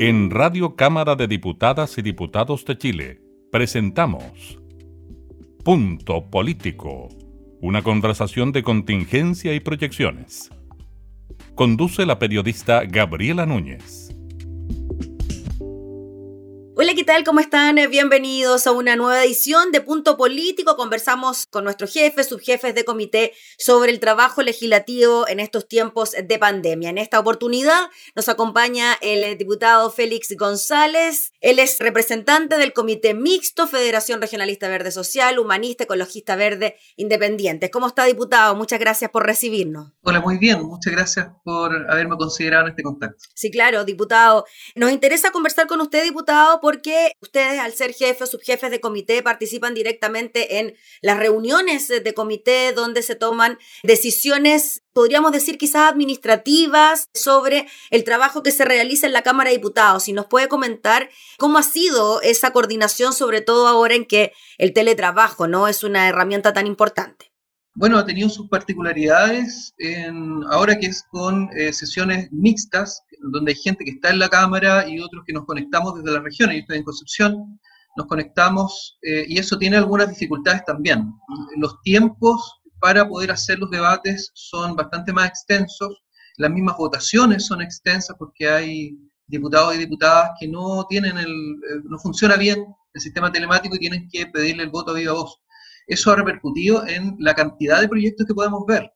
En Radio Cámara de Diputadas y Diputados de Chile presentamos Punto Político, una conversación de contingencia y proyecciones. Conduce la periodista Gabriela Núñez. Hola, ¿qué tal? ¿Cómo están? Bienvenidos a una nueva edición de Punto Político. Conversamos con nuestros jefes, subjefes de comité sobre el trabajo legislativo en estos tiempos de pandemia. En esta oportunidad nos acompaña el diputado Félix González. Él es representante del Comité Mixto, Federación Regionalista Verde Social, Humanista, Ecologista Verde Independiente. ¿Cómo está, diputado? Muchas gracias por recibirnos. Hola, muy bien. Muchas gracias por haberme considerado en este contacto. Sí, claro, diputado. Nos interesa conversar con usted, diputado, porque ustedes al ser jefes subjefes de comité participan directamente en las reuniones de comité donde se toman decisiones, podríamos decir quizás administrativas, sobre el trabajo que se realiza en la Cámara de Diputados. Si nos puede comentar cómo ha sido esa coordinación, sobre todo ahora en que el teletrabajo no es una herramienta tan importante. Bueno, ha tenido sus particularidades en, ahora que es con eh, sesiones mixtas, donde hay gente que está en la Cámara y otros que nos conectamos desde la región. Yo estoy en Concepción, nos conectamos eh, y eso tiene algunas dificultades también. Los tiempos para poder hacer los debates son bastante más extensos, las mismas votaciones son extensas porque hay diputados y diputadas que no tienen el, eh, no funciona bien el sistema telemático y tienen que pedirle el voto a viva voz eso ha repercutido en la cantidad de proyectos que podemos ver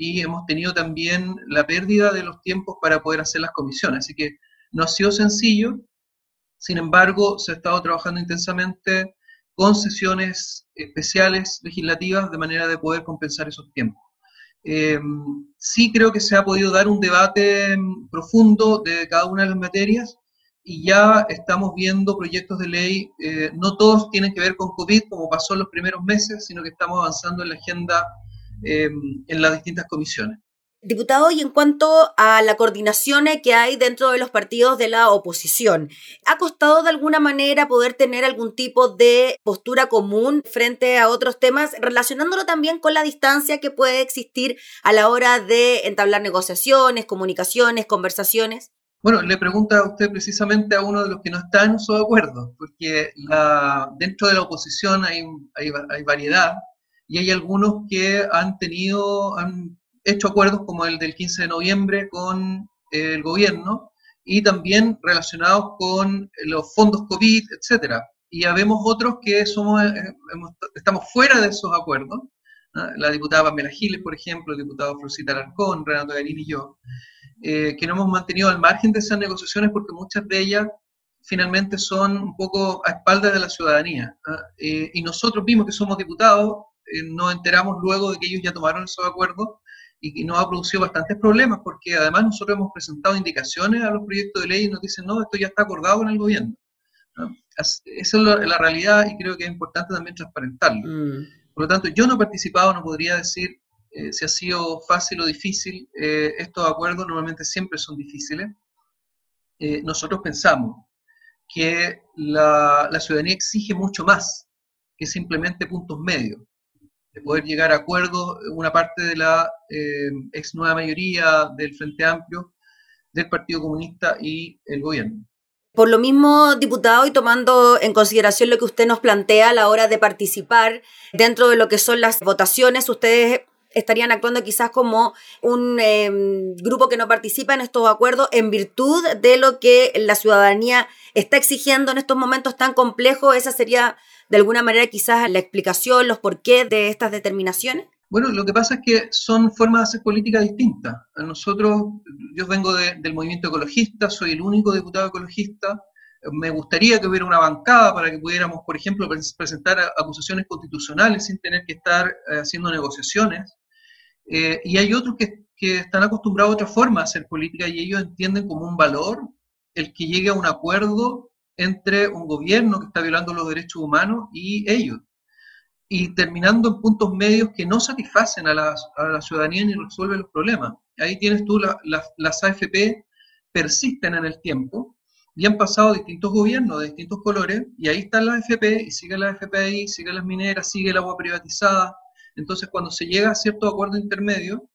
y hemos tenido también la pérdida de los tiempos para poder hacer las comisiones. Así que no ha sido sencillo, sin embargo, se ha estado trabajando intensamente con sesiones especiales legislativas de manera de poder compensar esos tiempos. Eh, sí creo que se ha podido dar un debate profundo de cada una de las materias y ya estamos viendo proyectos de ley, eh, no todos tienen que ver con COVID como pasó en los primeros meses, sino que estamos avanzando en la agenda em, en las distintas comisiones. Diputado, y en cuanto a la coordinación que hay dentro de los partidos de la oposición, ¿ha costado de alguna manera poder tener algún tipo de postura común frente a otros temas, relacionándolo también con la distancia que puede existir a la hora de entablar negociaciones, comunicaciones, conversaciones? Bueno, le pregunta a usted precisamente a uno de los que no está en su acuerdo, porque dentro de la oposición hay, hay, variedad y hay algunos que han tenido, han hecho acuerdos como el del 15 de noviembre con el gobierno y también relacionados con los fondos COVID, etcétera. Y ya vemos otros que somos, eh, estamos fuera de esos acuerdos. La diputada Pamela Giles, por ejemplo, el diputado Florcita Alarcón, Renato Garín y yo. Eh, que no hemos mantenido al margen de esas negociaciones porque muchas de ellas finalmente son un poco a espaldas de la ciudadanía. ¿ah? Eh, y nosotros vimos que somos diputados, eh, nos enteramos luego de que ellos ya tomaron esos acuerdos y que nos ha producido bastantes problemas porque además nosotros hemos presentado indicaciones a los proyectos de ley y nos dicen, no, esto ya está acordado con el gobierno. Esa es la, realidad y creo que es importante también transparentarlo. Mm. Por lo tanto, yo no he participado, no podría decir eh, si ha sido fácil o difícil, eh, estos acuerdos normalmente siempre son difíciles. Eh, nosotros pensamos que la, ciudadanía exige mucho más que simplemente puntos medios, de poder llegar a acuerdos, una parte de la ex nueva mayoría del Frente Amplio, del Partido Comunista y el gobierno. Por lo mismo, diputado, y tomando en consideración lo que usted nos plantea a la hora de participar dentro de lo que son las votaciones, ustedes estarían actuando quizás como un em, grupo que no participa en estos acuerdos en virtud de lo que la ciudadanía está exigiendo en estos momentos tan complejos. Esa sería de alguna manera quizás la explicación, los porqués de estas determinaciones. Bueno, lo que pasa es que son formas de hacer política distintas. Nosotros, yo vengo del movimiento ecologista, soy el único diputado ecologista. Me gustaría que hubiera una bancada para que pudiéramos, por ejemplo, presentar acusaciones constitucionales sin tener que estar eh, haciendo negociaciones. Eh, y hay otros que, están acostumbrados a otra forma de hacer política y ellos entienden como un valor el que llegue a un acuerdo entre un gobierno que está violando los derechos humanos y ellos. Y terminando en puntos medios que no satisfacen a la, ciudadanía ni resuelven los problemas. Ahí tienes tú, las AFP persisten en el tiempo y han pasado distintos gobiernos de distintos colores y ahí están las AFP y sigue la AFP ahí, sigue las mineras, sigue el agua privatizada, entonces, cuando se llega a cierto acuerdo intermedio,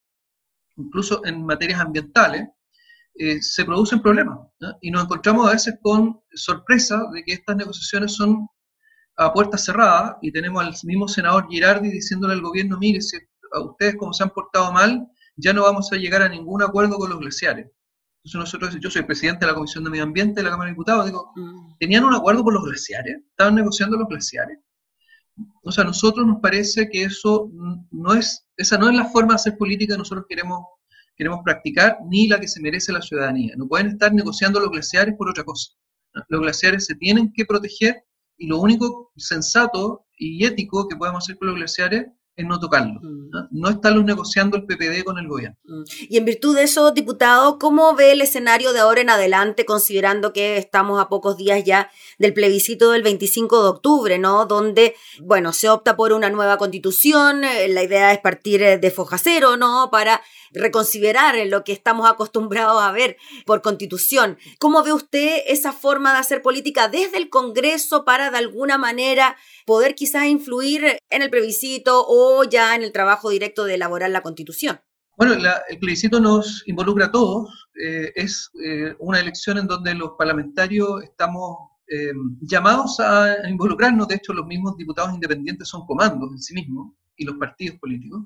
incluso en materias ambientales, eh, se producen problemas. Y nos encontramos a veces con sorpresa de que estas negociaciones son a puerta cerrada y tenemos al mismo senador Girardi diciéndole al gobierno, mire, si a ustedes como se han portado mal, ya no vamos a llegar a ningún acuerdo con los glaciares. Entonces nosotros, yo soy presidente de la Comisión de Medio Ambiente de la Cámara de Diputados, digo, mm. ¿tenían un acuerdo con los glaciares? ¿Estaban negociando los glaciares? O sea, a nosotros nos parece que eso no es, esa no es la forma de hacer política que nosotros queremos, queremos practicar, ni la que se merece la ciudadanía. No pueden estar negociando los glaciares por otra cosa. Los glaciares se tienen que proteger y lo único sensato y ético que podemos hacer con los glaciares es no tocarlo. Mm. ¿no? no estarlos negociando el PPD con el gobierno. Mm. Y en virtud de eso, diputado, ¿cómo ve el escenario de ahora en adelante, considerando que estamos a pocos días ya del plebiscito del 25 de octubre, ¿no? Donde, bueno, se opta por una nueva constitución, eh, la idea es partir eh, de foja cero, ¿no? Para reconsiderar lo que estamos acostumbrados a ver por constitución. ¿Cómo ve usted esa forma de hacer política desde el Congreso para de alguna manera poder quizás influir en el plebiscito o ya en el trabajo directo de elaborar la constitución? Bueno, el plebiscito nos involucra a todos. Eh, es eh, una elección en donde los parlamentarios estamos eh, llamados a involucrarnos. De hecho, los mismos diputados independientes son comandos en sí mismos y los partidos políticos.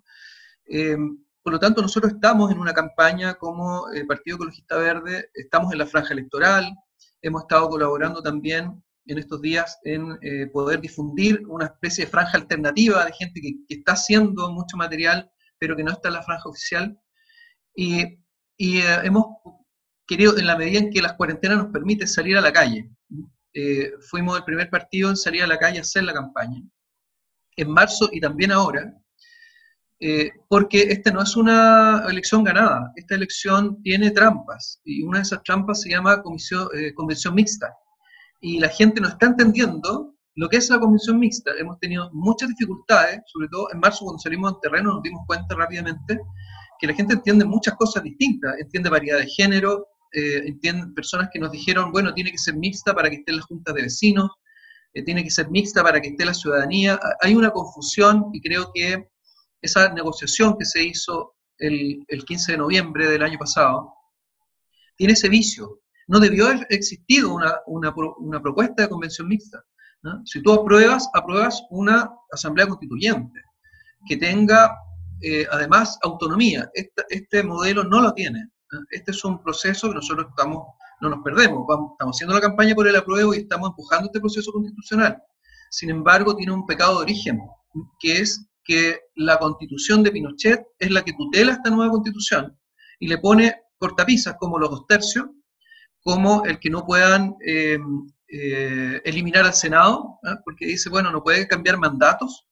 Por lo tanto, nosotros estamos en una campaña como eh, Partido Ecologista Verde, estamos en la franja electoral, hemos estado colaborando también en estos días en eh, poder difundir una especie de franja alternativa de gente que, está haciendo mucho material, pero que no está en la franja oficial. Y, eh, hemos querido, en la medida en que las cuarentenas nos permiten salir a la calle, fuimos el primer partido en salir a la calle a hacer la campaña. En marzo y también ahora, eh, porque esta no es una elección ganada, esta elección tiene trampas, y una de esas trampas se llama comisión, eh, convención mixta. Y la gente no está entendiendo lo que es la convención mixta. Hemos tenido muchas dificultades, sobre todo en marzo cuando salimos en terreno nos dimos cuenta rápidamente que la gente entiende muchas cosas distintas, entiende variedad de género, eh, entiende personas que nos dijeron, bueno, tiene que ser mixta para que esté la junta de vecinos, tiene que ser mixta para que esté la ciudadanía. Hay una confusión y creo que esa negociación que se hizo el, 15 de noviembre del año pasado, tiene ese vicio. No debió haber existido una, propuesta de convención mixta. Si tú apruebas, apruebas una asamblea constituyente que tenga eh, además autonomía. Este, modelo no lo tiene. Este es un proceso que nosotros estamos, no nos perdemos. estamos haciendo la campaña por el apruebo y estamos empujando este proceso constitucional. Sin embargo, tiene un pecado de origen, que es que la constitución de Pinochet es la que tutela esta nueva constitución y le pone cortapisas como los dos tercios, como el que no puedan eh, eh, eliminar al Senado, ¿eh? porque dice, bueno, no puede cambiar mandatos.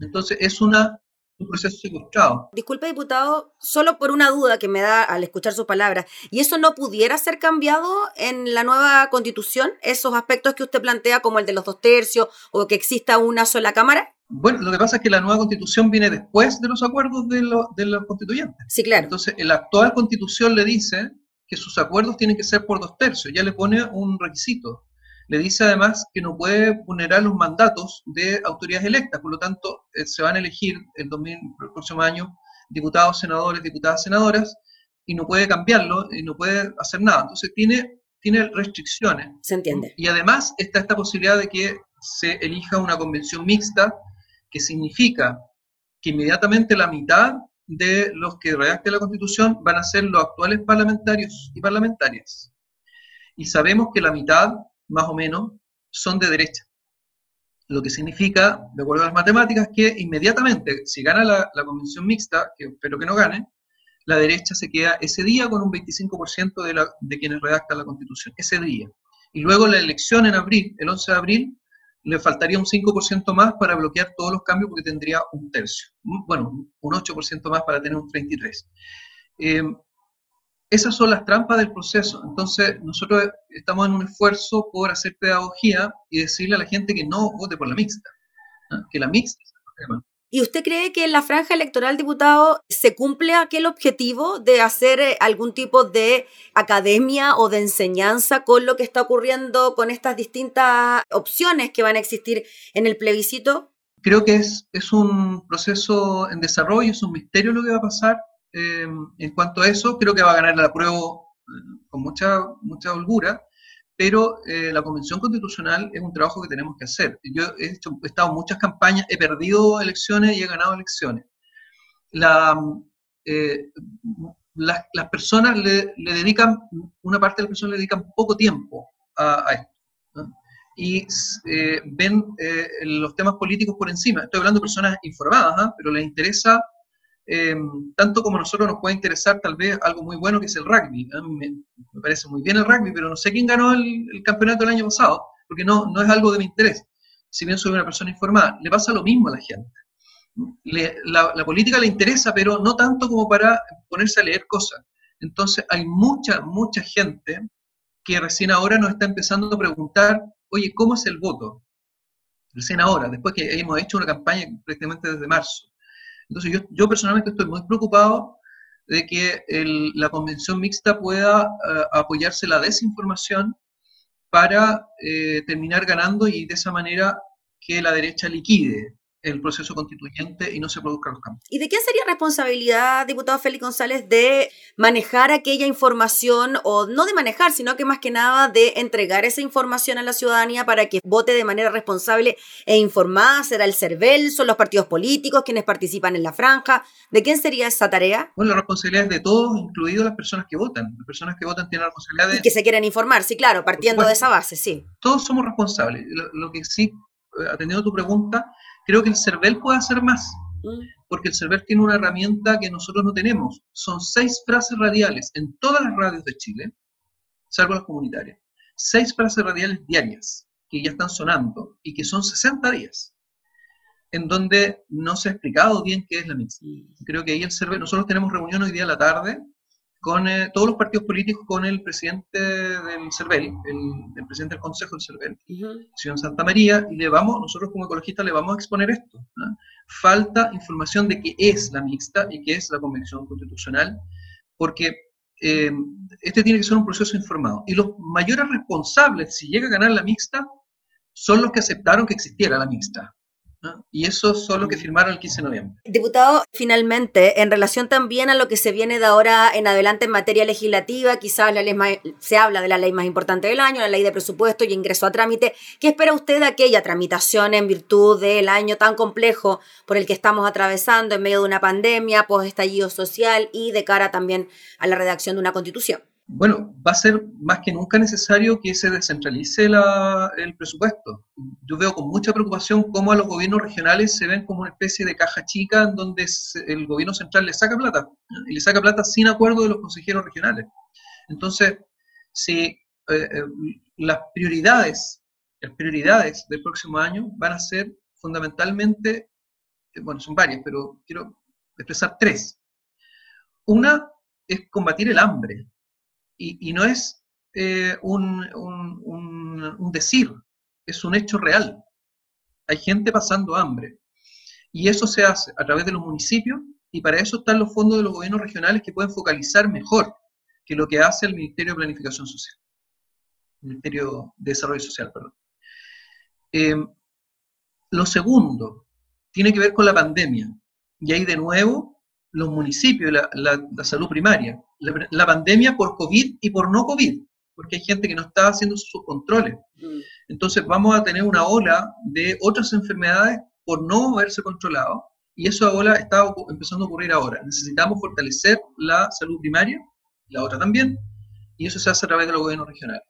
Entonces es una, un proceso secuestrado. Disculpe, diputado, solo por una duda que me da al escuchar sus palabras, ¿y eso no pudiera ser cambiado en la nueva constitución? ¿Esos aspectos que usted plantea como el de los dos tercios o que exista una sola Cámara? Bueno, lo que pasa es que la nueva constitución viene después de los acuerdos de, los constituyentes. Sí, claro. Entonces, la actual constitución le dice que sus acuerdos tienen que ser por dos tercios, ya le pone un requisito. Le dice además que no puede vulnerar los mandatos de autoridades electas, por lo tanto, eh, se van a elegir el, el próximo año diputados, senadores, diputadas, senadoras, y no puede cambiarlo y no puede hacer nada. Entonces, tiene, tiene restricciones. Se entiende. Y además está esta posibilidad de que se elija una convención mixta que significa que inmediatamente la mitad de los que redacten la Constitución van a ser los actuales parlamentarios y parlamentarias. Y sabemos que la mitad, más o menos, son de derecha. Lo que significa, de acuerdo a las matemáticas, que inmediatamente, si gana la, convención mixta, que espero que no gane, la derecha se queda ese día con un 25% de, de quienes redactan la Constitución, ese día. Y luego la elección en abril, el 11 de abril, le faltaría un 5% más para bloquear todos los cambios porque tendría un tercio. Bueno, un 8% más para tener un 33%. Eh, esas son las trampas del proceso. Entonces, nosotros estamos en un esfuerzo por hacer pedagogía y decirle a la gente que no vote por la mixta, que la mixta es el problema. ¿Y usted cree que en la franja electoral, diputado, se cumple aquel objetivo de hacer eh, algún tipo de academia o de enseñanza con lo que está ocurriendo con estas distintas opciones que van a existir en el plebiscito? Creo que es, es un proceso en desarrollo, es un misterio lo que va a pasar. Eh, en cuanto a eso, creo que va a ganar el apruebo con mucha, mucha holgura, pero eh, la Convención Constitucional es un trabajo que tenemos que hacer. Yo he, hecho, he estado en muchas campañas, he perdido elecciones y he ganado elecciones. La, eh, las, las, personas le, le, dedican, una parte de las personas le dedican poco tiempo a, a esto. Y eh, ven eh, los temas políticos por encima. Estoy hablando de personas informadas, ¿eh? pero les interesa Em, tanto como a nosotros nos puede interesar tal vez algo muy bueno que es el rugby. Me, parece muy bien el rugby, pero no sé quién ganó el, el, campeonato el año pasado, porque no, no es algo de mi interés. Si bien soy una persona informada, le pasa lo mismo a la gente. Le, la, la, política le interesa, pero no tanto como para ponerse a leer cosas. Entonces hay mucha, mucha gente que recién ahora nos está empezando a preguntar, oye, ¿cómo es el voto? Recién ahora, después que hemos hecho una campaña prácticamente desde marzo. Entonces yo, yo personalmente estoy muy preocupado de que el, la convención mixta pueda uh, apoyarse la desinformación para eh, terminar ganando y de esa manera que la derecha liquide el proceso constituyente y no se produzcan los cambios. ¿Y de qué sería responsabilidad, diputado Félix González, de manejar aquella información, o no de manejar, sino que más que nada de entregar esa información a la ciudadanía para que vote de manera responsable e informada? ¿Será el CERVEL? ¿Son los partidos políticos quienes participan en la franja? ¿De quién sería esa tarea? Bueno, la responsabilidad es de todos, incluidas las personas que votan. Las personas que votan tienen la responsabilidad de... Y que se quieren informar, sí, claro, partiendo de esa base, sí. Todos somos responsables. Lo, lo que sí, atendiendo a tu pregunta, creo que el CERVEL puede hacer más, porque el CERVEL tiene una herramienta que nosotros no tenemos. Son seis frases radiales en todas las radios de Chile, salvo las comunitarias. Seis frases radiales diarias que ya están sonando y que son 60 días, en donde no se ha explicado bien qué es la mixta. Creo que ahí el CERVEL, nosotros tenemos reunión hoy día a la tarde con eh, todos los partidos políticos, con el presidente del CERVEL, el, el presidente del Consejo del CERVEL, uh -huh. señor Santa María, y le vamos, nosotros como ecologistas le vamos a exponer esto. ¿no? Falta información de qué es la mixta y qué es la convención constitucional, porque eh, este tiene que ser un proceso informado. Y los mayores responsables, si llega a ganar la mixta, son los que aceptaron que existiera la mixta. Y esos son que firmaron el 15 de noviembre. Diputado, finalmente, en relación también a lo que se viene de ahora en adelante en materia legislativa, quizás se habla de la ley más importante del año, la ley de presupuesto y ingreso a trámite. ¿Qué espera usted de aquella tramitación en virtud del año tan complejo por el que estamos atravesando en medio de una pandemia, post estallido social y de cara también a la redacción de una constitución? Bueno, va a ser más que nunca necesario que se descentralice la, el presupuesto. Yo veo con mucha preocupación cómo a los gobiernos regionales se ven como una especie de caja chica en donde el gobierno central le saca plata, y le saca plata sin acuerdo de los consejeros regionales. Entonces, si eh, eh, las prioridades, las prioridades del próximo año van a ser fundamentalmente, eh, bueno, son varias, pero quiero expresar tres. Una es combatir el hambre, y, no es eh, un, un, decir, es un hecho real. Hay gente pasando hambre. Y eso se hace a través de los municipios y para eso están los fondos de los gobiernos regionales que pueden focalizar mejor que lo que hace el Ministerio de Planificación Social. El Ministerio de Desarrollo Social, perdón. Eh, lo segundo tiene que ver con la pandemia. Y ahí de nuevo los municipios, la, la, la salud primaria, la, la, pandemia por COVID y por no COVID, porque hay gente que no está haciendo sus controles. Mm. Entonces vamos a tener una ola de otras enfermedades por no haberse controlado, y esa ola está empezando a ocurrir ahora. Necesitamos fortalecer la salud primaria, la otra también, y eso se hace a través de los gobiernos regionales.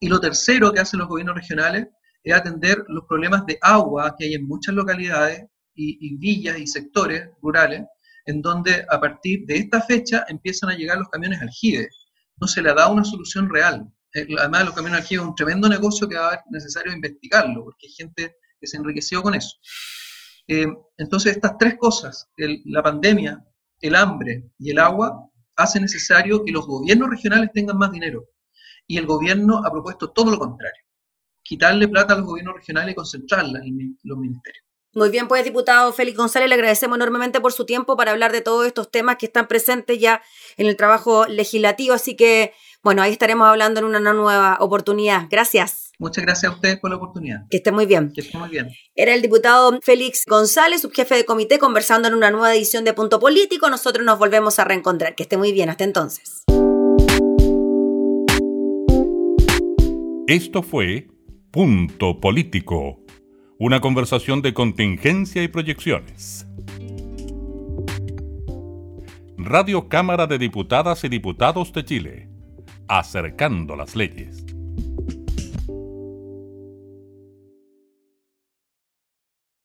Y lo tercero que hacen los gobiernos regionales es atender los problemas de agua que hay en muchas localidades y, y villas y sectores rurales, en donde a partir de esta fecha empiezan a llegar los camiones aljibe. No se le ha dado una solución real. Además, los camiones aljibe es un tremendo negocio que va a ser necesario investigarlo, porque hay gente que se enriqueció con eso. Eh, entonces, estas tres cosas, la pandemia, el hambre y el agua, hace necesario que los gobiernos regionales tengan más dinero. Y el gobierno ha propuesto todo lo contrario. Quitarle plata a los gobiernos regionales y concentrarla en los ministerios. Muy bien, pues diputado Félix González, le agradecemos enormemente por su tiempo para hablar de todos estos temas que están presentes ya en el trabajo legislativo, así que bueno, ahí estaremos hablando en una nueva oportunidad. Gracias. Muchas gracias a ustedes por la oportunidad. Que esté muy bien. Que esté muy bien. Era el diputado Félix González, subjefe de comité, conversando en una nueva edición de Punto Político. Nosotros nos volvemos a reencontrar. Que esté muy bien. Hasta entonces. Esto fue Punto Político una conversación de contingencia y proyecciones. Radio Cámara de Diputadas y Diputados de Chile, acercando las leyes.